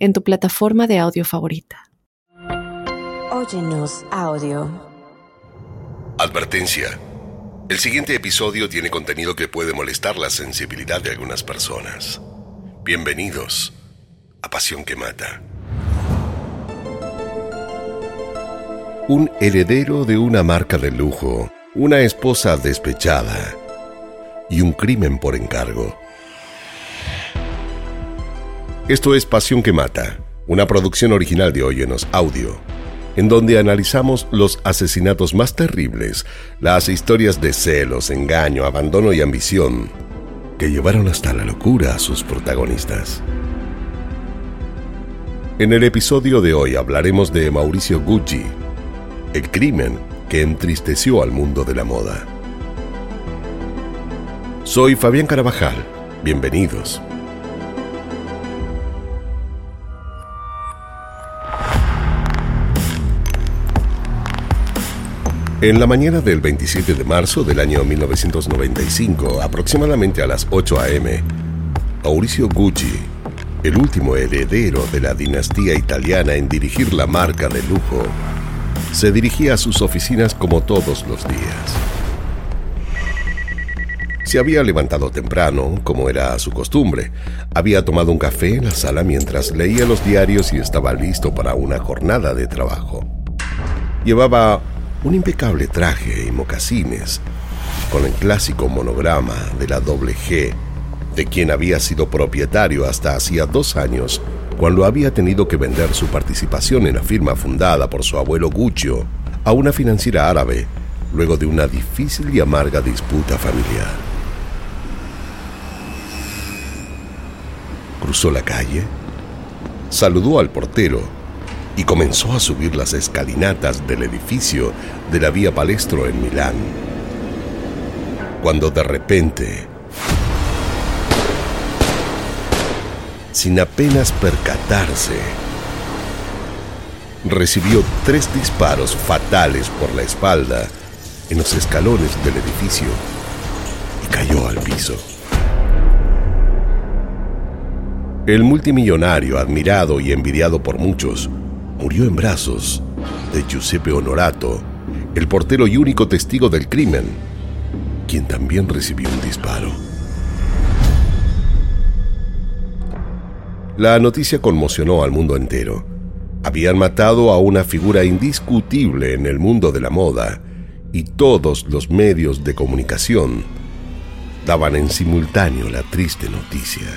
en tu plataforma de audio favorita. Óyenos audio. Advertencia. El siguiente episodio tiene contenido que puede molestar la sensibilidad de algunas personas. Bienvenidos a Pasión que Mata. Un heredero de una marca de lujo, una esposa despechada y un crimen por encargo. Esto es Pasión que Mata, una producción original de Óyenos Audio, en donde analizamos los asesinatos más terribles, las historias de celos, engaño, abandono y ambición que llevaron hasta la locura a sus protagonistas. En el episodio de hoy hablaremos de Mauricio Gucci, el crimen que entristeció al mundo de la moda. Soy Fabián Carabajal, bienvenidos. En la mañana del 27 de marzo del año 1995, aproximadamente a las 8 a.m., Mauricio Gucci, el último heredero de la dinastía italiana en dirigir la marca de lujo, se dirigía a sus oficinas como todos los días. Se había levantado temprano, como era su costumbre. Había tomado un café en la sala mientras leía los diarios y estaba listo para una jornada de trabajo. Llevaba un impecable traje y mocasines, con el clásico monograma de la doble G, de quien había sido propietario hasta hacía dos años, cuando había tenido que vender su participación en la firma fundada por su abuelo Guccio a una financiera árabe, luego de una difícil y amarga disputa familiar. Cruzó la calle, saludó al portero, y comenzó a subir las escalinatas del edificio de la Vía Palestro en Milán. Cuando de repente, sin apenas percatarse, recibió tres disparos fatales por la espalda en los escalones del edificio y cayó al piso. El multimillonario, admirado y envidiado por muchos, murió en brazos de Giuseppe Honorato, el portero y único testigo del crimen, quien también recibió un disparo. La noticia conmocionó al mundo entero. Habían matado a una figura indiscutible en el mundo de la moda y todos los medios de comunicación daban en simultáneo la triste noticia.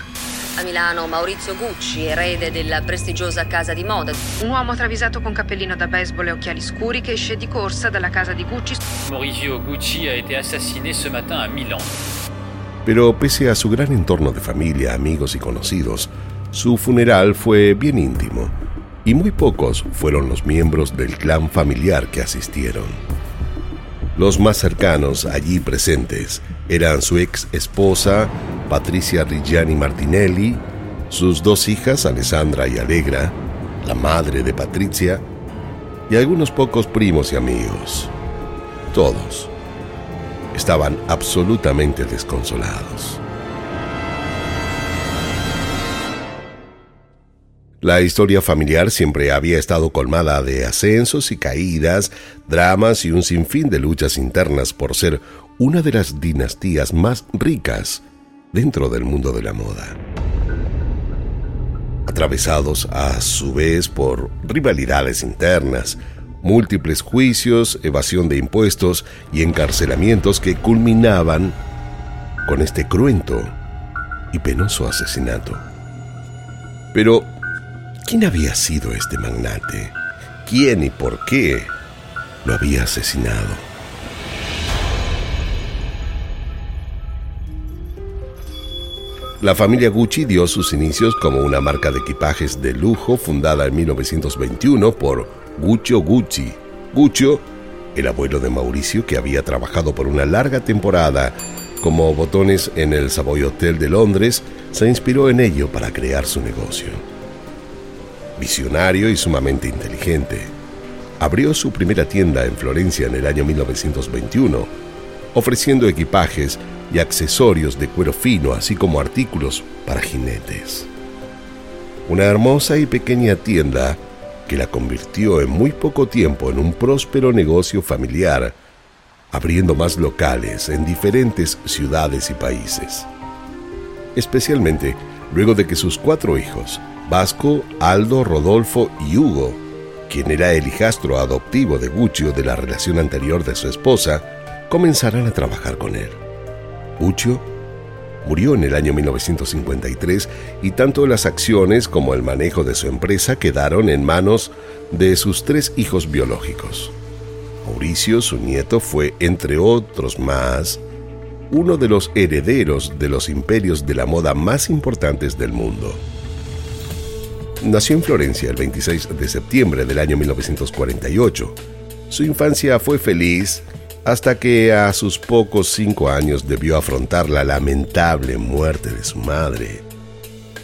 A Milano Maurizio Gucci, erede della prestigiosa casa di moda. Un uomo travisato con cappellino da baseball e occhiali scuri che esce di corsa dalla casa di Gucci. Maurizio Gucci a été assassiné ce matin a Milan. Pero pese a su gran entorno de familia, amigos y conocidos, su funeral fue bien íntimo y muy pocos fueron los miembros del clan familiar que asistieron. Los más cercanos allí presentes eran su ex esposa, Patricia Rigiani Martinelli, sus dos hijas, Alessandra y Alegra, la madre de Patricia, y algunos pocos primos y amigos. Todos estaban absolutamente desconsolados. La historia familiar siempre había estado colmada de ascensos y caídas, dramas y un sinfín de luchas internas por ser una de las dinastías más ricas dentro del mundo de la moda. Atravesados a su vez por rivalidades internas, múltiples juicios, evasión de impuestos y encarcelamientos que culminaban con este cruento y penoso asesinato. Pero, ¿quién había sido este magnate? ¿Quién y por qué lo había asesinado? La familia Gucci dio sus inicios como una marca de equipajes de lujo fundada en 1921 por Guccio Gucci. Guccio, el abuelo de Mauricio que había trabajado por una larga temporada como botones en el Savoy Hotel de Londres, se inspiró en ello para crear su negocio. Visionario y sumamente inteligente, abrió su primera tienda en Florencia en el año 1921, ofreciendo equipajes y accesorios de cuero fino, así como artículos para jinetes. Una hermosa y pequeña tienda que la convirtió en muy poco tiempo en un próspero negocio familiar, abriendo más locales en diferentes ciudades y países. Especialmente luego de que sus cuatro hijos, Vasco, Aldo, Rodolfo y Hugo, quien era el hijastro adoptivo de Guccio de la relación anterior de su esposa, comenzaran a trabajar con él. Guccio murió en el año 1953 y tanto las acciones como el manejo de su empresa quedaron en manos de sus tres hijos biológicos. Mauricio, su nieto, fue, entre otros más, uno de los herederos de los imperios de la moda más importantes del mundo. Nació en Florencia el 26 de septiembre del año 1948. Su infancia fue feliz hasta que a sus pocos cinco años debió afrontar la lamentable muerte de su madre,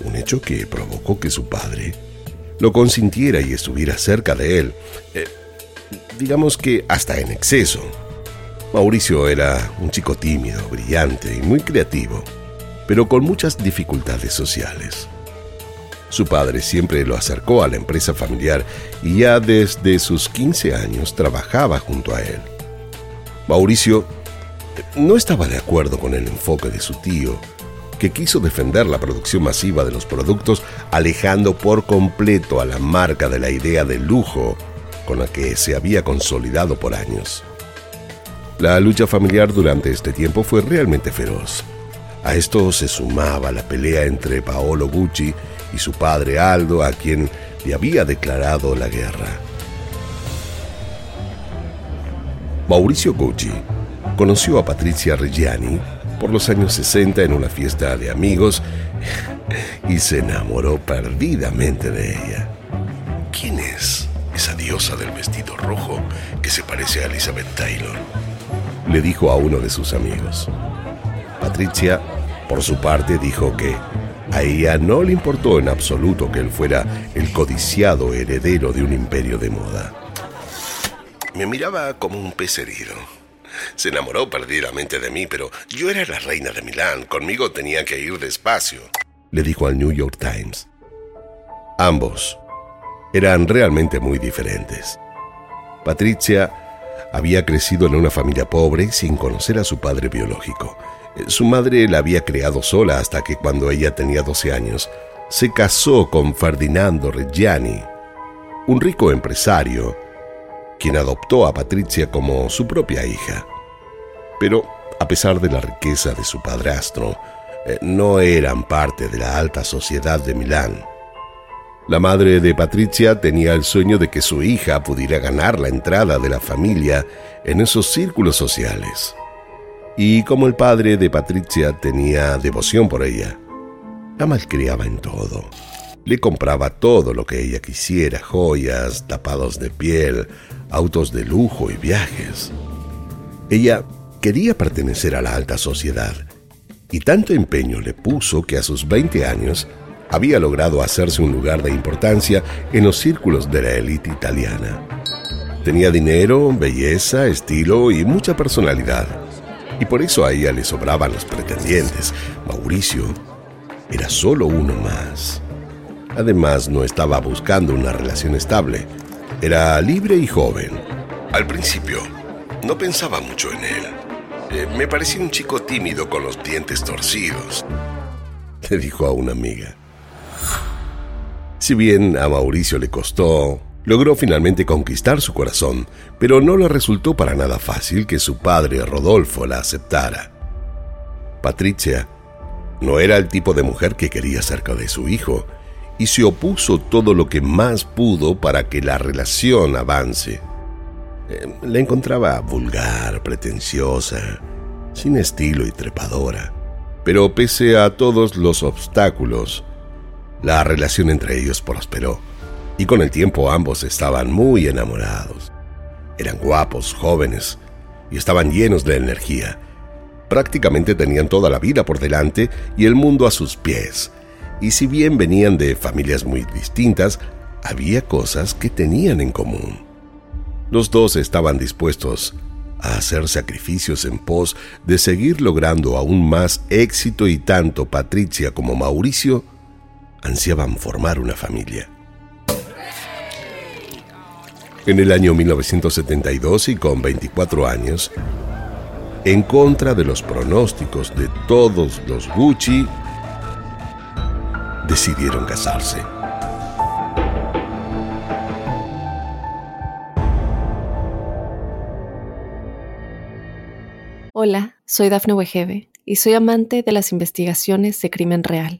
un hecho que provocó que su padre lo consintiera y estuviera cerca de él, eh, digamos que hasta en exceso. Mauricio era un chico tímido, brillante y muy creativo, pero con muchas dificultades sociales. Su padre siempre lo acercó a la empresa familiar y ya desde sus 15 años trabajaba junto a él. Mauricio no estaba de acuerdo con el enfoque de su tío, que quiso defender la producción masiva de los productos, alejando por completo a la marca de la idea de lujo con la que se había consolidado por años. La lucha familiar durante este tiempo fue realmente feroz. A esto se sumaba la pelea entre Paolo Gucci y su padre Aldo, a quien le había declarado la guerra. Mauricio Gucci conoció a Patricia Reggiani por los años 60 en una fiesta de amigos y se enamoró perdidamente de ella. ¿Quién es esa diosa del vestido rojo que se parece a Elizabeth Taylor? Le dijo a uno de sus amigos. Patricia, por su parte, dijo que a ella no le importó en absoluto que él fuera el codiciado heredero de un imperio de moda. Me miraba como un pez herido. Se enamoró perdidamente de mí, pero yo era la reina de Milán. Conmigo tenía que ir despacio, le dijo al New York Times. Ambos eran realmente muy diferentes. Patricia había crecido en una familia pobre sin conocer a su padre biológico. Su madre la había creado sola hasta que cuando ella tenía 12 años, se casó con Ferdinando Reggiani, un rico empresario quien adoptó a Patricia como su propia hija. Pero, a pesar de la riqueza de su padrastro, eh, no eran parte de la alta sociedad de Milán. La madre de Patricia tenía el sueño de que su hija pudiera ganar la entrada de la familia en esos círculos sociales. Y como el padre de Patricia tenía devoción por ella, la malcriaba en todo. Le compraba todo lo que ella quisiera, joyas, tapados de piel, autos de lujo y viajes. Ella quería pertenecer a la alta sociedad y tanto empeño le puso que a sus 20 años había logrado hacerse un lugar de importancia en los círculos de la élite italiana. Tenía dinero, belleza, estilo y mucha personalidad. Y por eso a ella le sobraban los pretendientes. Mauricio era solo uno más. Además, no estaba buscando una relación estable. Era libre y joven. Al principio, no pensaba mucho en él. Eh, me parecía un chico tímido con los dientes torcidos, le dijo a una amiga. Si bien a Mauricio le costó, logró finalmente conquistar su corazón, pero no le resultó para nada fácil que su padre Rodolfo la aceptara. Patricia no era el tipo de mujer que quería cerca de su hijo, y se opuso todo lo que más pudo para que la relación avance. Eh, la encontraba vulgar, pretenciosa, sin estilo y trepadora. Pero pese a todos los obstáculos, la relación entre ellos prosperó y con el tiempo ambos estaban muy enamorados. Eran guapos, jóvenes y estaban llenos de energía. Prácticamente tenían toda la vida por delante y el mundo a sus pies. Y si bien venían de familias muy distintas, había cosas que tenían en común. Los dos estaban dispuestos a hacer sacrificios en pos de seguir logrando aún más éxito y tanto Patricia como Mauricio ansiaban formar una familia. En el año 1972 y con 24 años, en contra de los pronósticos de todos los Gucci, decidieron casarse. Hola, soy Dafne Wegebe y soy amante de las investigaciones de crimen real.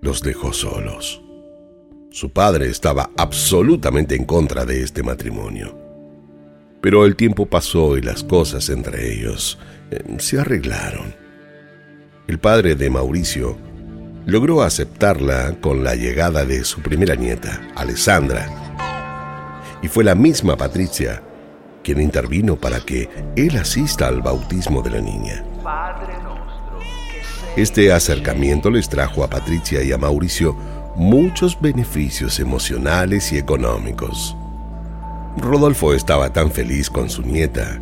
los dejó solos. Su padre estaba absolutamente en contra de este matrimonio. Pero el tiempo pasó y las cosas entre ellos eh, se arreglaron. El padre de Mauricio logró aceptarla con la llegada de su primera nieta, Alessandra. Y fue la misma Patricia quien intervino para que él asista al bautismo de la niña. Este acercamiento les trajo a Patricia y a Mauricio muchos beneficios emocionales y económicos. Rodolfo estaba tan feliz con su nieta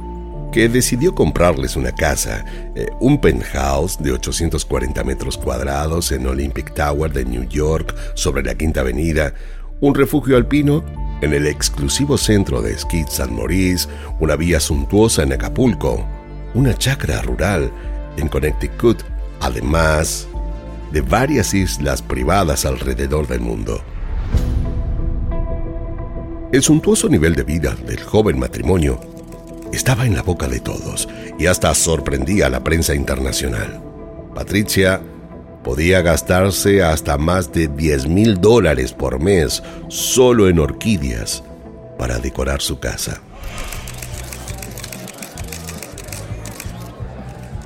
que decidió comprarles una casa, eh, un penthouse de 840 metros cuadrados en Olympic Tower de New York sobre la Quinta Avenida, un refugio alpino en el exclusivo centro de esquí San Maurice, una vía suntuosa en Acapulco, una chacra rural en Connecticut, además de varias islas privadas alrededor del mundo. El suntuoso nivel de vida del joven matrimonio estaba en la boca de todos y hasta sorprendía a la prensa internacional. Patricia podía gastarse hasta más de 10 mil dólares por mes solo en orquídeas para decorar su casa.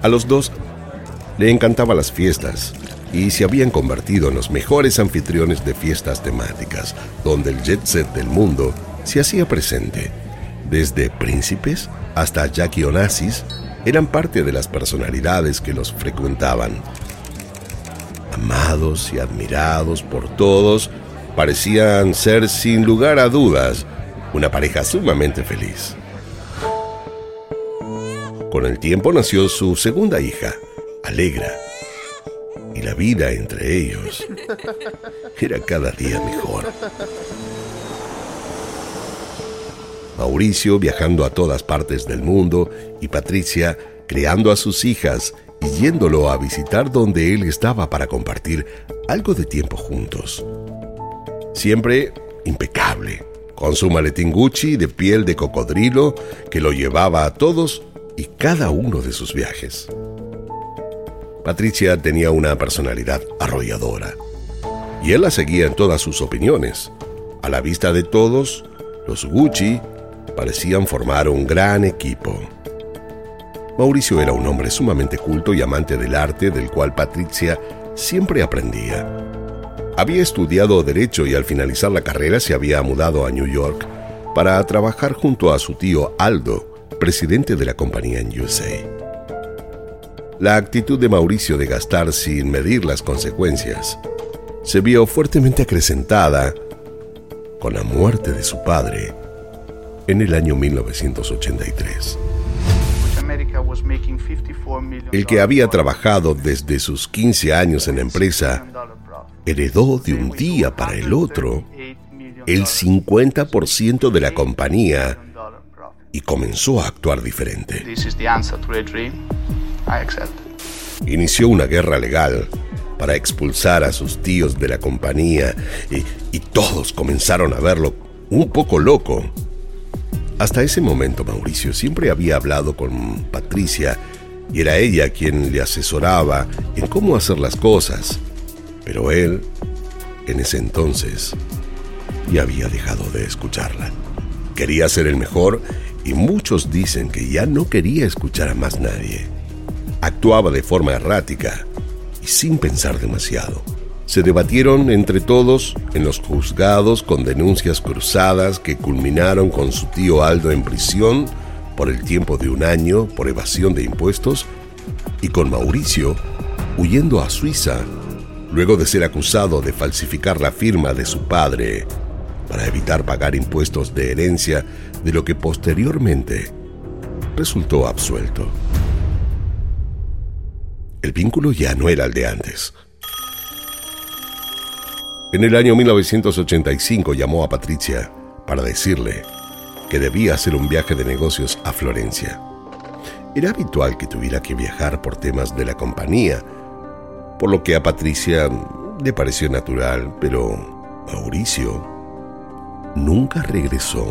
A los dos le encantaban las fiestas y se habían convertido en los mejores anfitriones de fiestas temáticas, donde el jet set del mundo se hacía presente. Desde príncipes hasta Jackie Onassis eran parte de las personalidades que los frecuentaban amados y admirados por todos, parecían ser sin lugar a dudas una pareja sumamente feliz. Con el tiempo nació su segunda hija, Alegra, y la vida entre ellos era cada día mejor. Mauricio viajando a todas partes del mundo y Patricia creando a sus hijas y yéndolo a visitar donde él estaba para compartir algo de tiempo juntos. Siempre impecable, con su maletín Gucci de piel de cocodrilo que lo llevaba a todos y cada uno de sus viajes. Patricia tenía una personalidad arrolladora y él la seguía en todas sus opiniones. A la vista de todos, los Gucci parecían formar un gran equipo. Mauricio era un hombre sumamente culto y amante del arte del cual Patricia siempre aprendía. Había estudiado derecho y al finalizar la carrera se había mudado a New York para trabajar junto a su tío Aldo, presidente de la compañía en USA. La actitud de Mauricio de gastar sin medir las consecuencias se vio fuertemente acrecentada con la muerte de su padre en el año 1983. El que había trabajado desde sus 15 años en la empresa heredó de un día para el otro el 50% de la compañía y comenzó a actuar diferente. Inició una guerra legal para expulsar a sus tíos de la compañía y, y todos comenzaron a verlo un poco loco. Hasta ese momento Mauricio siempre había hablado con Patricia y era ella quien le asesoraba en cómo hacer las cosas. Pero él, en ese entonces, ya había dejado de escucharla. Quería ser el mejor y muchos dicen que ya no quería escuchar a más nadie. Actuaba de forma errática y sin pensar demasiado. Se debatieron entre todos en los juzgados con denuncias cruzadas que culminaron con su tío Aldo en prisión por el tiempo de un año por evasión de impuestos y con Mauricio huyendo a Suiza luego de ser acusado de falsificar la firma de su padre para evitar pagar impuestos de herencia de lo que posteriormente resultó absuelto. El vínculo ya no era el de antes. En el año 1985 llamó a Patricia para decirle que debía hacer un viaje de negocios a Florencia. Era habitual que tuviera que viajar por temas de la compañía, por lo que a Patricia le pareció natural, pero Mauricio nunca regresó.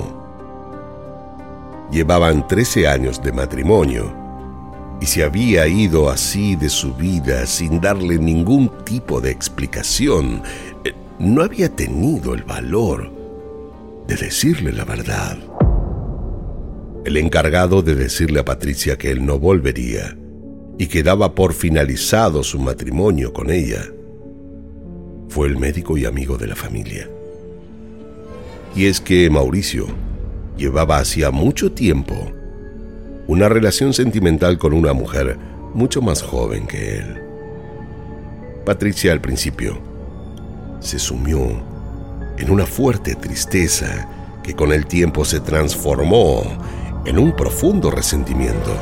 Llevaban 13 años de matrimonio y se había ido así de su vida sin darle ningún tipo de explicación. Eh, no había tenido el valor de decirle la verdad. El encargado de decirle a Patricia que él no volvería y que daba por finalizado su matrimonio con ella fue el médico y amigo de la familia. Y es que Mauricio llevaba hacía mucho tiempo una relación sentimental con una mujer mucho más joven que él. Patricia al principio se sumió en una fuerte tristeza que con el tiempo se transformó en un profundo resentimiento.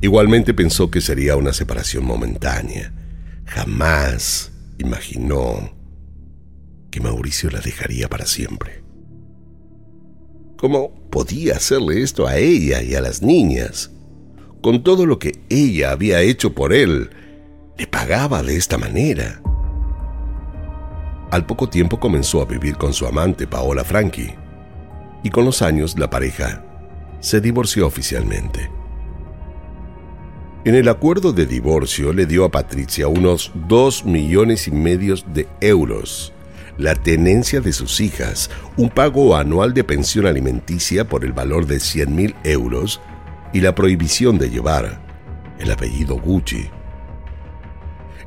Igualmente pensó que sería una separación momentánea. Jamás imaginó que Mauricio la dejaría para siempre. ¿Cómo podía hacerle esto a ella y a las niñas? Con todo lo que ella había hecho por él, le pagaba de esta manera. Al poco tiempo comenzó a vivir con su amante Paola Franchi y con los años la pareja se divorció oficialmente. En el acuerdo de divorcio le dio a Patricia unos dos millones y medio de euros, la tenencia de sus hijas, un pago anual de pensión alimenticia por el valor de 100 mil euros y la prohibición de llevar el apellido Gucci.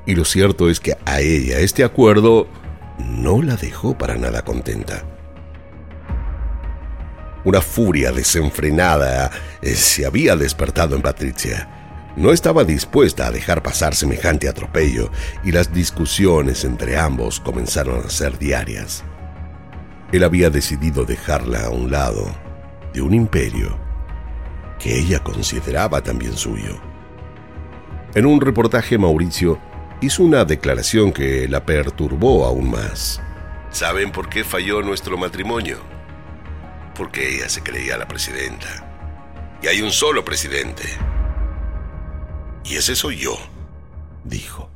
Y lo cierto es que a ella este acuerdo no la dejó para nada contenta. Una furia desenfrenada eh, se había despertado en Patricia. No estaba dispuesta a dejar pasar semejante atropello y las discusiones entre ambos comenzaron a ser diarias. Él había decidido dejarla a un lado de un imperio que ella consideraba también suyo. En un reportaje Mauricio hizo una declaración que la perturbó aún más. ¿Saben por qué falló nuestro matrimonio? Porque ella se creía la presidenta. Y hay un solo presidente. Y ese soy yo, dijo.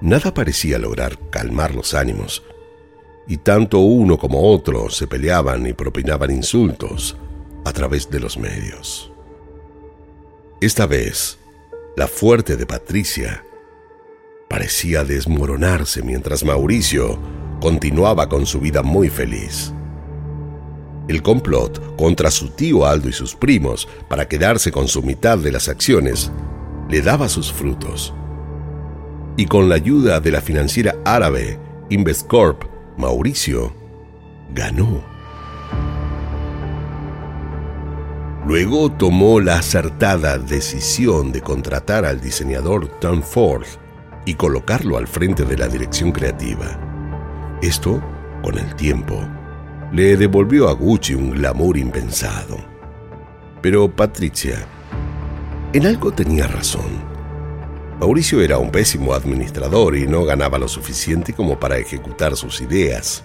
Nada parecía lograr calmar los ánimos, y tanto uno como otro se peleaban y propinaban insultos a través de los medios. Esta vez, la fuerte de Patricia parecía desmoronarse mientras Mauricio continuaba con su vida muy feliz. El complot contra su tío Aldo y sus primos para quedarse con su mitad de las acciones le daba sus frutos. Y con la ayuda de la financiera árabe Investcorp, Mauricio ganó. Luego tomó la acertada decisión de contratar al diseñador Tom Ford y colocarlo al frente de la dirección creativa. Esto, con el tiempo, le devolvió a Gucci un glamour impensado. Pero Patricia, en algo tenía razón. Mauricio era un pésimo administrador y no ganaba lo suficiente como para ejecutar sus ideas.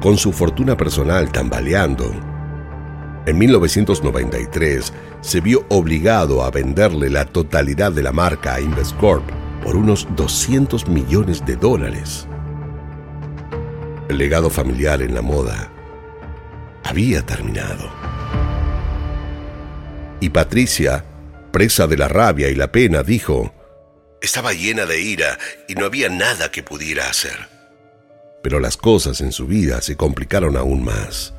Con su fortuna personal tambaleando, En 1993 se vio obligado a venderle la totalidad de la marca a Investcorp por unos 200 millones de dólares. El legado familiar en la moda había terminado. Y Patricia, presa de la rabia y la pena, dijo, estaba llena de ira y no había nada que pudiera hacer. Pero las cosas en su vida se complicaron aún más.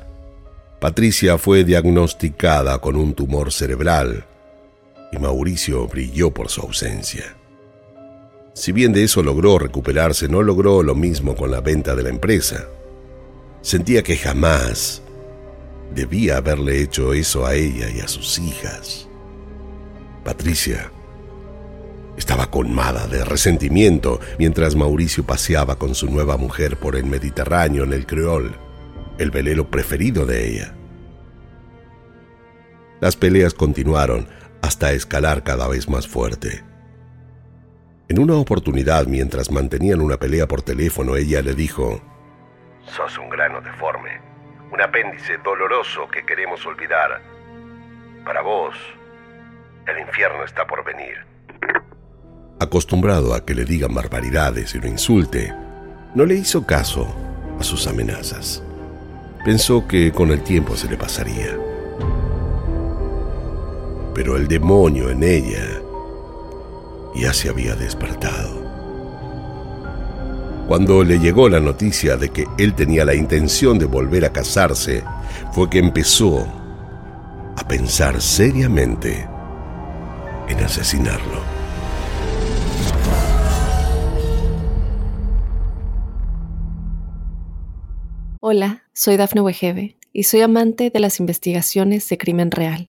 Patricia fue diagnosticada con un tumor cerebral y Mauricio brilló por su ausencia. Si bien de eso logró recuperarse, no logró lo mismo con la venta de la empresa. Sentía que jamás debía haberle hecho eso a ella y a sus hijas. Patricia estaba colmada de resentimiento mientras Mauricio paseaba con su nueva mujer por el Mediterráneo en el Creol, el velero preferido de ella. Las peleas continuaron hasta escalar cada vez más fuerte. En una oportunidad, mientras mantenían una pelea por teléfono, ella le dijo, Sos un grano deforme, un apéndice doloroso que queremos olvidar. Para vos, el infierno está por venir. Acostumbrado a que le digan barbaridades y lo insulte, no le hizo caso a sus amenazas. Pensó que con el tiempo se le pasaría. Pero el demonio en ella ya se había despertado. Cuando le llegó la noticia de que él tenía la intención de volver a casarse, fue que empezó a pensar seriamente en asesinarlo. Hola, soy Dafne Wegebe y soy amante de las investigaciones de crimen real.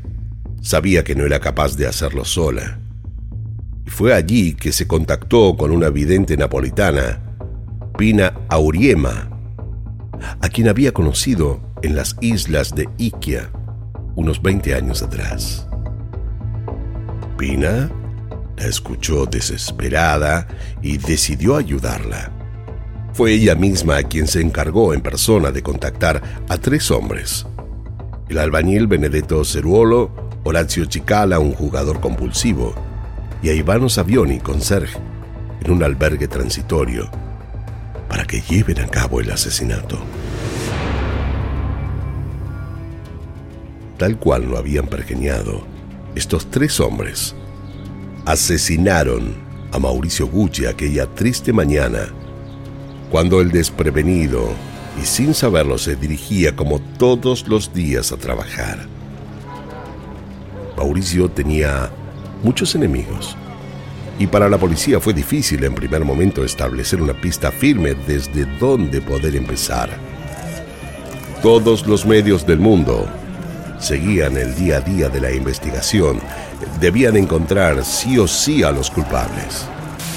Sabía que no era capaz de hacerlo sola. Y fue allí que se contactó con una vidente napolitana, Pina Auriema, a quien había conocido en las islas de Iquia unos 20 años atrás. Pina la escuchó desesperada y decidió ayudarla. Fue ella misma quien se encargó en persona de contactar a tres hombres. El albañil Benedetto Ceruolo, Horacio Chicala, un jugador compulsivo, y a Ivano Savioni, conserje, en un albergue transitorio, para que lleven a cabo el asesinato. Tal cual lo habían pergeñado, estos tres hombres asesinaron a Mauricio Gucci aquella triste mañana, cuando el desprevenido y sin saberlo se dirigía como todos los días a trabajar. Mauricio tenía muchos enemigos y para la policía fue difícil en primer momento establecer una pista firme desde dónde poder empezar. Todos los medios del mundo seguían el día a día de la investigación. Debían encontrar sí o sí a los culpables.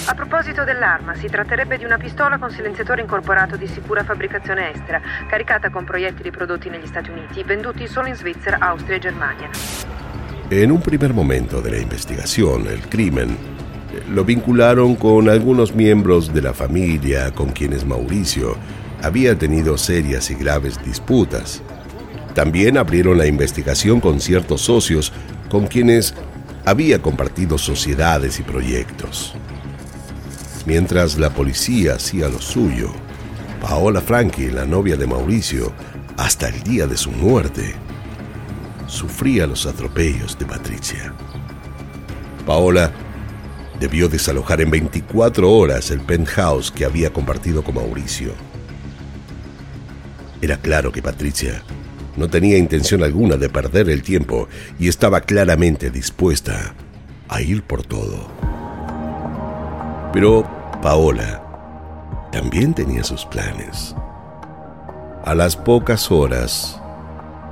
A proposito dell'arma, si tratterebbe di una pistola con silenziatore incorporato di sicura fabbricazione estera, caricata con proiettili prodotti negli Stati Uniti, venduti solo in Svizzera, Austria e Germania. En un primer momento de la investigación, el crimen eh, lo vincularon con algunos miembros de la familia con quienes Mauricio había tenido serias y graves disputas. También abrieron la investigación con ciertos socios con quienes había compartido sociedades y proyectos. Mientras la policía hacía lo suyo, Paola Franchi, la novia de Mauricio, hasta el día de su muerte, sufría los atropellos de Patricia. Paola debió desalojar en 24 horas el penthouse que había compartido con Mauricio. Era claro que Patricia no tenía intención alguna de perder el tiempo y estaba claramente dispuesta a ir por todo. Pero Paola también tenía sus planes. A las pocas horas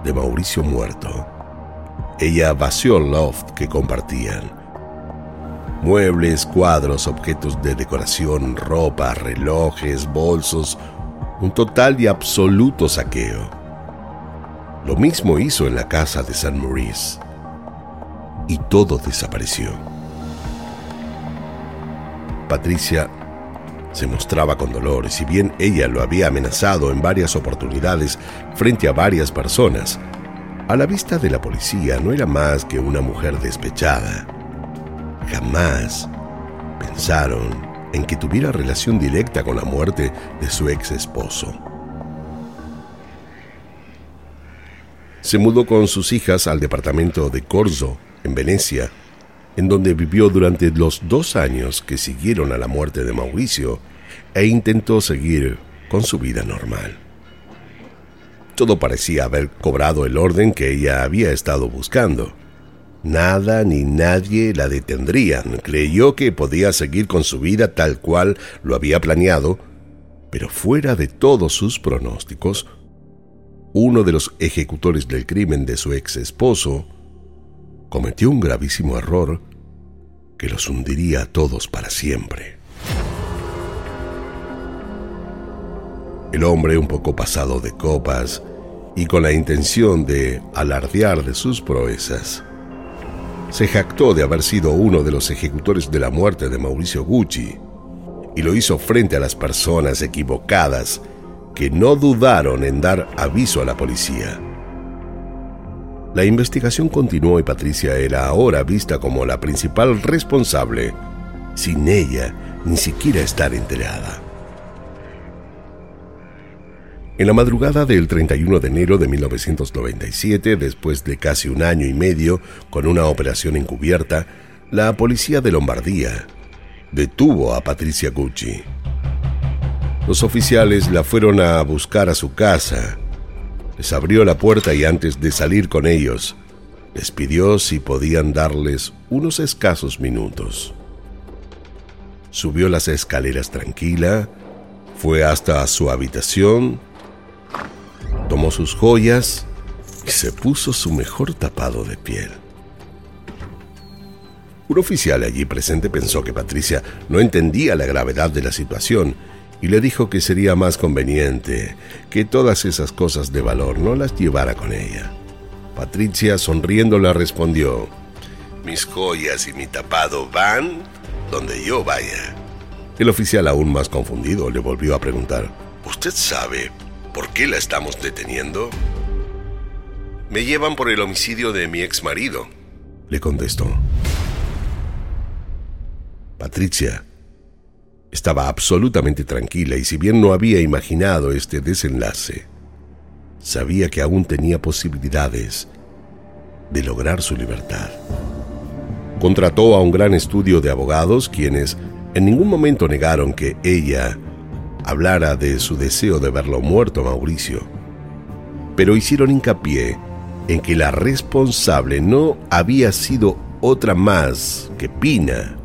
de Mauricio muerto, ella vació el loft que compartían. Muebles, cuadros, objetos de decoración, ropa, relojes, bolsos, un total y absoluto saqueo. Lo mismo hizo en la casa de San Maurice. Y todo desapareció. Patricia se mostraba con dolor y si bien ella lo había amenazado en varias oportunidades frente a varias personas, a la vista de la policía no era más que una mujer despechada. Jamás pensaron en que tuviera relación directa con la muerte de su ex esposo. Se mudó con sus hijas al departamento de Corzo, en Venecia, en donde vivió durante los dos años que siguieron a la muerte de Mauricio e intentó seguir con su vida normal. Todo parecía haber cobrado el orden que ella había estado buscando. Nada ni nadie la detendrían. Creyó que podía seguir con su vida tal cual lo había planeado, pero fuera de todos sus pronósticos, uno de los ejecutores del crimen de su ex esposo cometió un gravísimo error que los hundiría a todos para siempre. El hombre, un poco pasado de copas y con la intención de alardear de sus proezas, se jactó de haber sido uno de los ejecutores de la muerte de Mauricio Gucci y lo hizo frente a las personas equivocadas que no dudaron en dar aviso a la policía. La investigación continuó y Patricia era ahora vista como la principal responsable, sin ella ni siquiera estar enterada. En la madrugada del 31 de enero de 1997, después de casi un año y medio con una operación encubierta, la policía de Lombardía detuvo a Patricia Gucci. Los oficiales la fueron a buscar a su casa les abrió la puerta y antes de salir con ellos, les pidió si podían darles unos escasos minutos. Subió las escaleras tranquila, fue hasta su habitación, tomó sus joyas y se puso su mejor tapado de piel. Un oficial allí presente pensó que Patricia no entendía la gravedad de la situación y le dijo que sería más conveniente que todas esas cosas de valor no las llevara con ella. Patricia sonriendo le respondió, mis joyas y mi tapado van donde yo vaya. El oficial aún más confundido le volvió a preguntar, ¿usted sabe por qué la estamos deteniendo? Me llevan por el homicidio de mi ex marido, le contestó. Patricia estaba absolutamente tranquila y si bien no había imaginado este desenlace, sabía que aún tenía posibilidades de lograr su libertad. Contrató a un gran estudio de abogados quienes en ningún momento negaron que ella hablara de su deseo de verlo muerto Mauricio, pero hicieron hincapié en que la responsable no había sido otra más que Pina,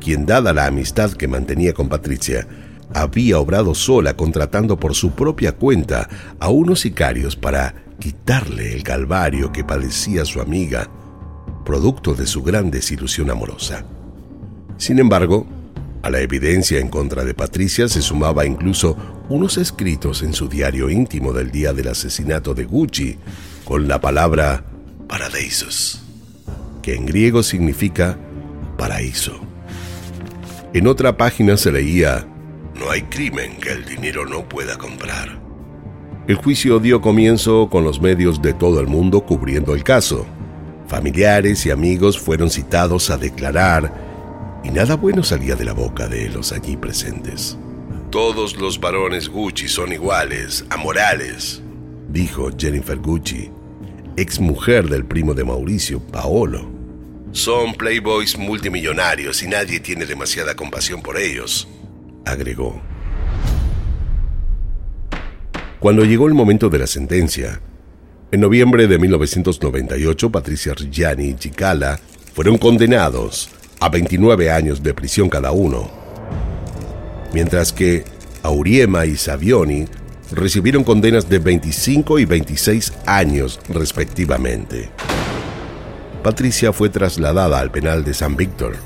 quien dada la amistad que mantenía con Patricia, había obrado sola contratando por su propia cuenta a unos sicarios para quitarle el calvario que padecía su amiga, producto de su gran desilusión amorosa. Sin embargo, a la evidencia en contra de Patricia se sumaba incluso unos escritos en su diario íntimo del día del asesinato de Gucci con la palabra paradisos, que en griego significa paraíso. En otra página se leía, no hay crimen que el dinero no pueda comprar. El juicio dio comienzo con los medios de todo el mundo cubriendo el caso. Familiares y amigos fueron citados a declarar y nada bueno salía de la boca de los allí presentes. Todos los varones Gucci son iguales, amorales, dijo Jennifer Gucci, ex mujer del primo de Mauricio, Paolo. Son playboys multimillonarios y nadie tiene demasiada compasión por ellos, agregó. Cuando llegó el momento de la sentencia, en noviembre de 1998, Patricia Reggiani y Chicala fueron condenados a 29 años de prisión cada uno, mientras que Auriema y Savioni recibieron condenas de 25 y 26 años respectivamente. Patricia fue trasladada al penal de San Víctor,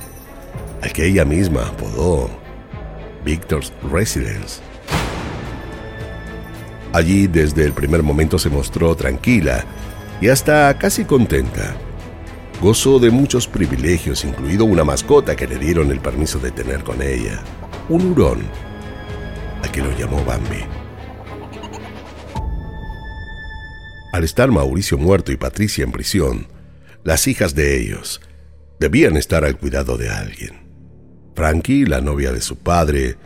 al que ella misma apodó Victor's Residence. Allí desde el primer momento se mostró tranquila y hasta casi contenta. Gozó de muchos privilegios, incluido una mascota que le dieron el permiso de tener con ella, un hurón, a que lo llamó Bambi. Al estar Mauricio muerto y Patricia en prisión, las hijas de ellos debían estar al cuidado de alguien. Frankie, la novia de su padre,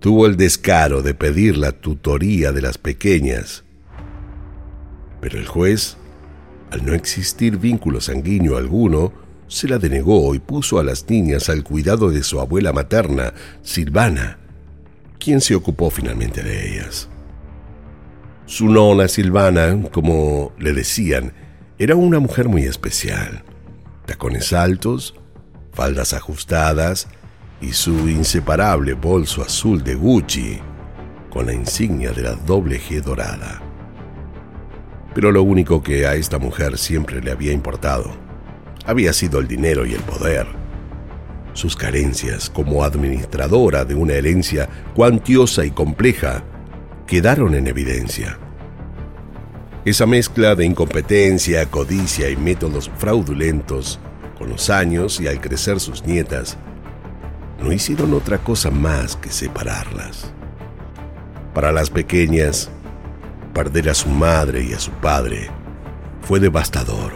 tuvo el descaro de pedir la tutoría de las pequeñas, pero el juez, al no existir vínculo sanguíneo alguno, se la denegó y puso a las niñas al cuidado de su abuela materna, Silvana, quien se ocupó finalmente de ellas. Su nona Silvana, como le decían, era una mujer muy especial. Tacones altos, faldas ajustadas y su inseparable bolso azul de Gucci con la insignia de la doble G dorada. Pero lo único que a esta mujer siempre le había importado había sido el dinero y el poder. Sus carencias como administradora de una herencia cuantiosa y compleja quedaron en evidencia. Esa mezcla de incompetencia, codicia y métodos fraudulentos, con los años y al crecer sus nietas, no hicieron otra cosa más que separarlas. Para las pequeñas, perder a su madre y a su padre fue devastador.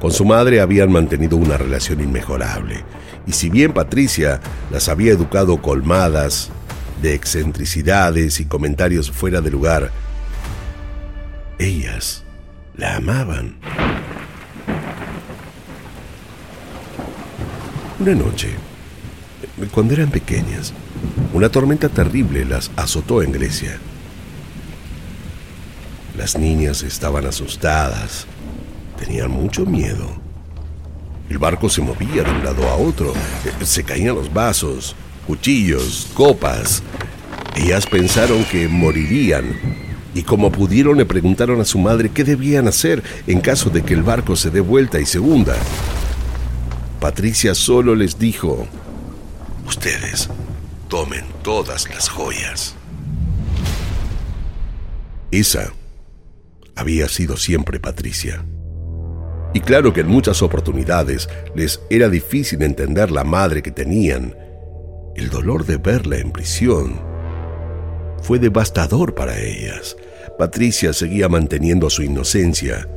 Con su madre habían mantenido una relación inmejorable, y si bien Patricia las había educado colmadas de excentricidades y comentarios fuera de lugar, ellas la amaban. Una noche, cuando eran pequeñas, una tormenta terrible las azotó en Grecia. Las niñas estaban asustadas, tenían mucho miedo. El barco se movía de un lado a otro, se caían los vasos, cuchillos, copas. Ellas pensaron que morirían y como pudieron le preguntaron a su madre qué debían hacer en caso de que el barco se dé vuelta y se hunda. Patricia solo les dijo, ustedes tomen todas las joyas. Esa había sido siempre Patricia. Y claro que en muchas oportunidades les era difícil entender la madre que tenían. El dolor de verla en prisión fue devastador para ellas. Patricia seguía manteniendo su inocencia,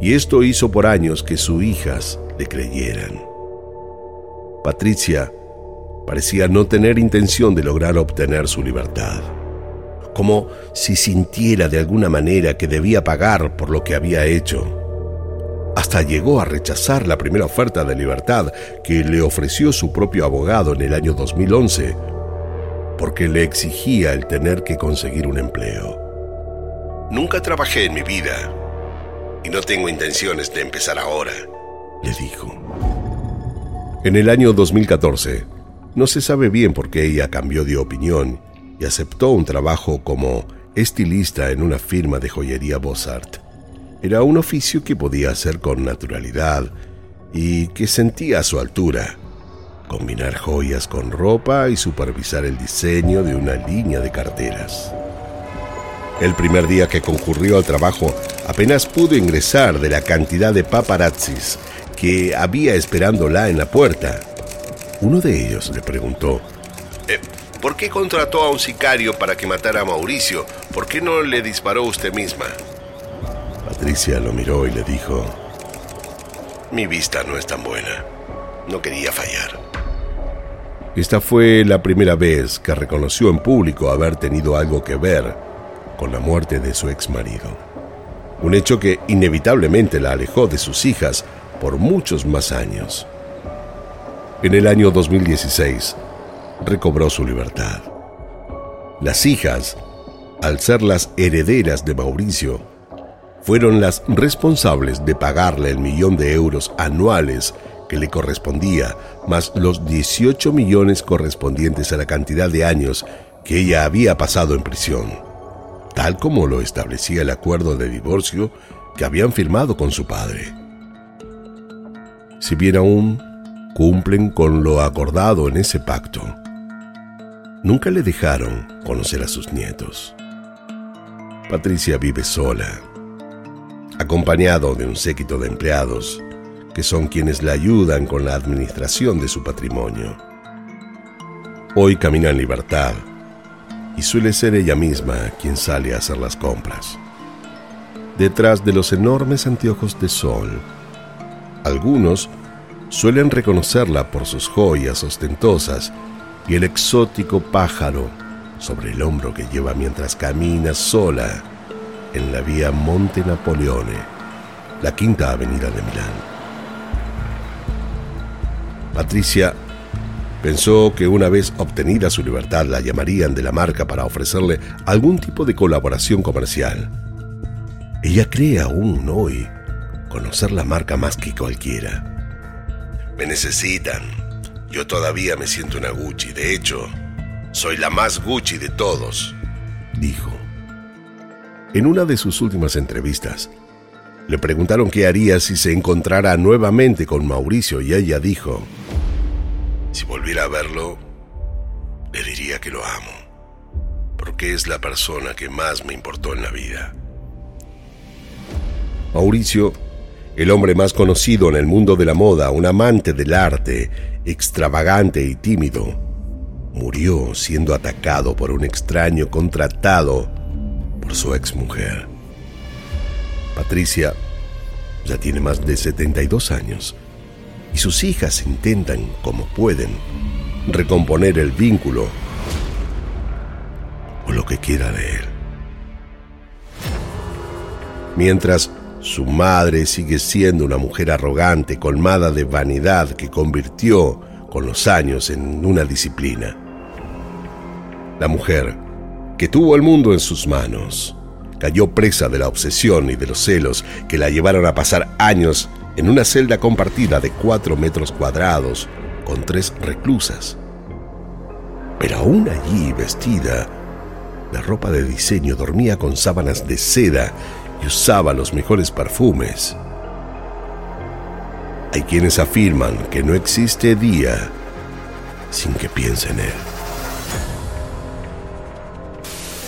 y esto hizo por años que sus hijas le creyeran. Patricia parecía no tener intención de lograr obtener su libertad, como si sintiera de alguna manera que debía pagar por lo que había hecho. Hasta llegó a rechazar la primera oferta de libertad que le ofreció su propio abogado en el año 2011 porque le exigía el tener que conseguir un empleo. Nunca trabajé en mi vida y no tengo intenciones de empezar ahora, le dijo. En el año 2014, no se sabe bien por qué ella cambió de opinión y aceptó un trabajo como estilista en una firma de joyería Bossart. Era un oficio que podía hacer con naturalidad y que sentía a su altura combinar joyas con ropa y supervisar el diseño de una línea de carteras. El primer día que concurrió al trabajo apenas pudo ingresar de la cantidad de paparazzis que había esperándola en la puerta. Uno de ellos le preguntó, eh, ¿por qué contrató a un sicario para que matara a Mauricio? ¿Por qué no le disparó usted misma? Patricia lo miró y le dijo, mi vista no es tan buena. No quería fallar. Esta fue la primera vez que reconoció en público haber tenido algo que ver con la muerte de su ex marido. Un hecho que inevitablemente la alejó de sus hijas por muchos más años. En el año 2016 recobró su libertad. Las hijas, al ser las herederas de Mauricio, fueron las responsables de pagarle el millón de euros anuales que le correspondía, más los 18 millones correspondientes a la cantidad de años que ella había pasado en prisión, tal como lo establecía el acuerdo de divorcio que habían firmado con su padre. si bien aún cumplen con lo acordado en ese pacto, nunca le dejaron conocer a sus nietos. Patricia vive sola, acompañado de un séquito de empleados que son quienes le ayudan con la administración de su patrimonio. Hoy camina en libertad y suele ser ella misma quien sale a hacer las compras. Detrás de los enormes anteojos de sol, algunos suelen reconocerla por sus joyas ostentosas y el exótico pájaro sobre el hombro que lleva mientras camina sola en la vía Monte Napoleone, la quinta avenida de Milán. Patricia pensó que una vez obtenida su libertad la llamarían de la marca para ofrecerle algún tipo de colaboración comercial. Ella cree aún hoy conocer la marca más que cualquiera. Me necesitan. Yo todavía me siento una Gucci. De hecho, soy la más Gucci de todos, dijo. En una de sus últimas entrevistas, le preguntaron qué haría si se encontrara nuevamente con Mauricio y ella dijo, si volviera a verlo, le diría que lo amo, porque es la persona que más me importó en la vida. Mauricio el hombre más conocido en el mundo de la moda, un amante del arte, extravagante y tímido, murió siendo atacado por un extraño contratado por su exmujer. Patricia ya tiene más de 72 años y sus hijas intentan, como pueden, recomponer el vínculo o lo que quiera de él. Mientras su madre sigue siendo una mujer arrogante, colmada de vanidad que convirtió con los años en una disciplina. La mujer, que tuvo el mundo en sus manos, cayó presa de la obsesión y de los celos que la llevaron a pasar años en una celda compartida de cuatro metros cuadrados con tres reclusas. Pero aún allí vestida de ropa de diseño dormía con sábanas de seda y usaba los mejores perfumes. Hay quienes afirman que no existe día sin que piense en él.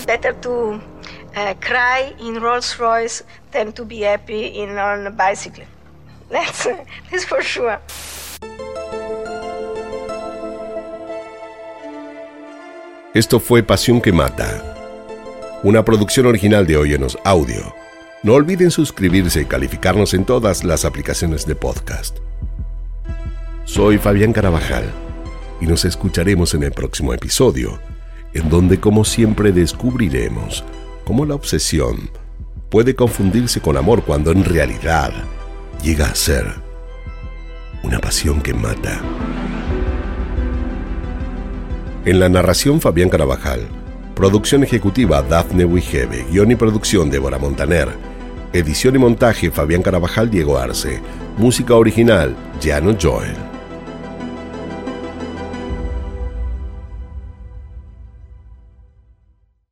Better to uh, cry in Rolls Royce than to be happy in on a bicycle. That's, that's for sure. Esto fue Pasión que Mata, una producción original de Óyenos Audio no olviden suscribirse y calificarnos en todas las aplicaciones de podcast. Soy Fabián Carabajal y nos escucharemos en el próximo episodio, en donde como siempre descubriremos cómo la obsesión puede confundirse con amor cuando en realidad llega a ser una pasión que mata. En la narración Fabián Carabajal, producción ejecutiva Daphne Wigebe, guion y producción Débora Montaner, Edición y montaje Fabián Carabajal, Diego Arce. Música original Jano Joel.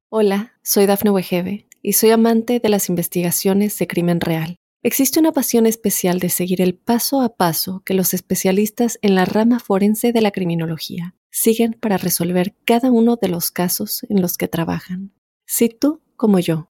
Hola, soy Dafne Wegebe y soy amante de las investigaciones de crimen real. Existe una pasión especial de seguir el paso a paso que los especialistas en la rama forense de la criminología siguen para resolver cada uno de los casos en los que trabajan. Si tú, como yo,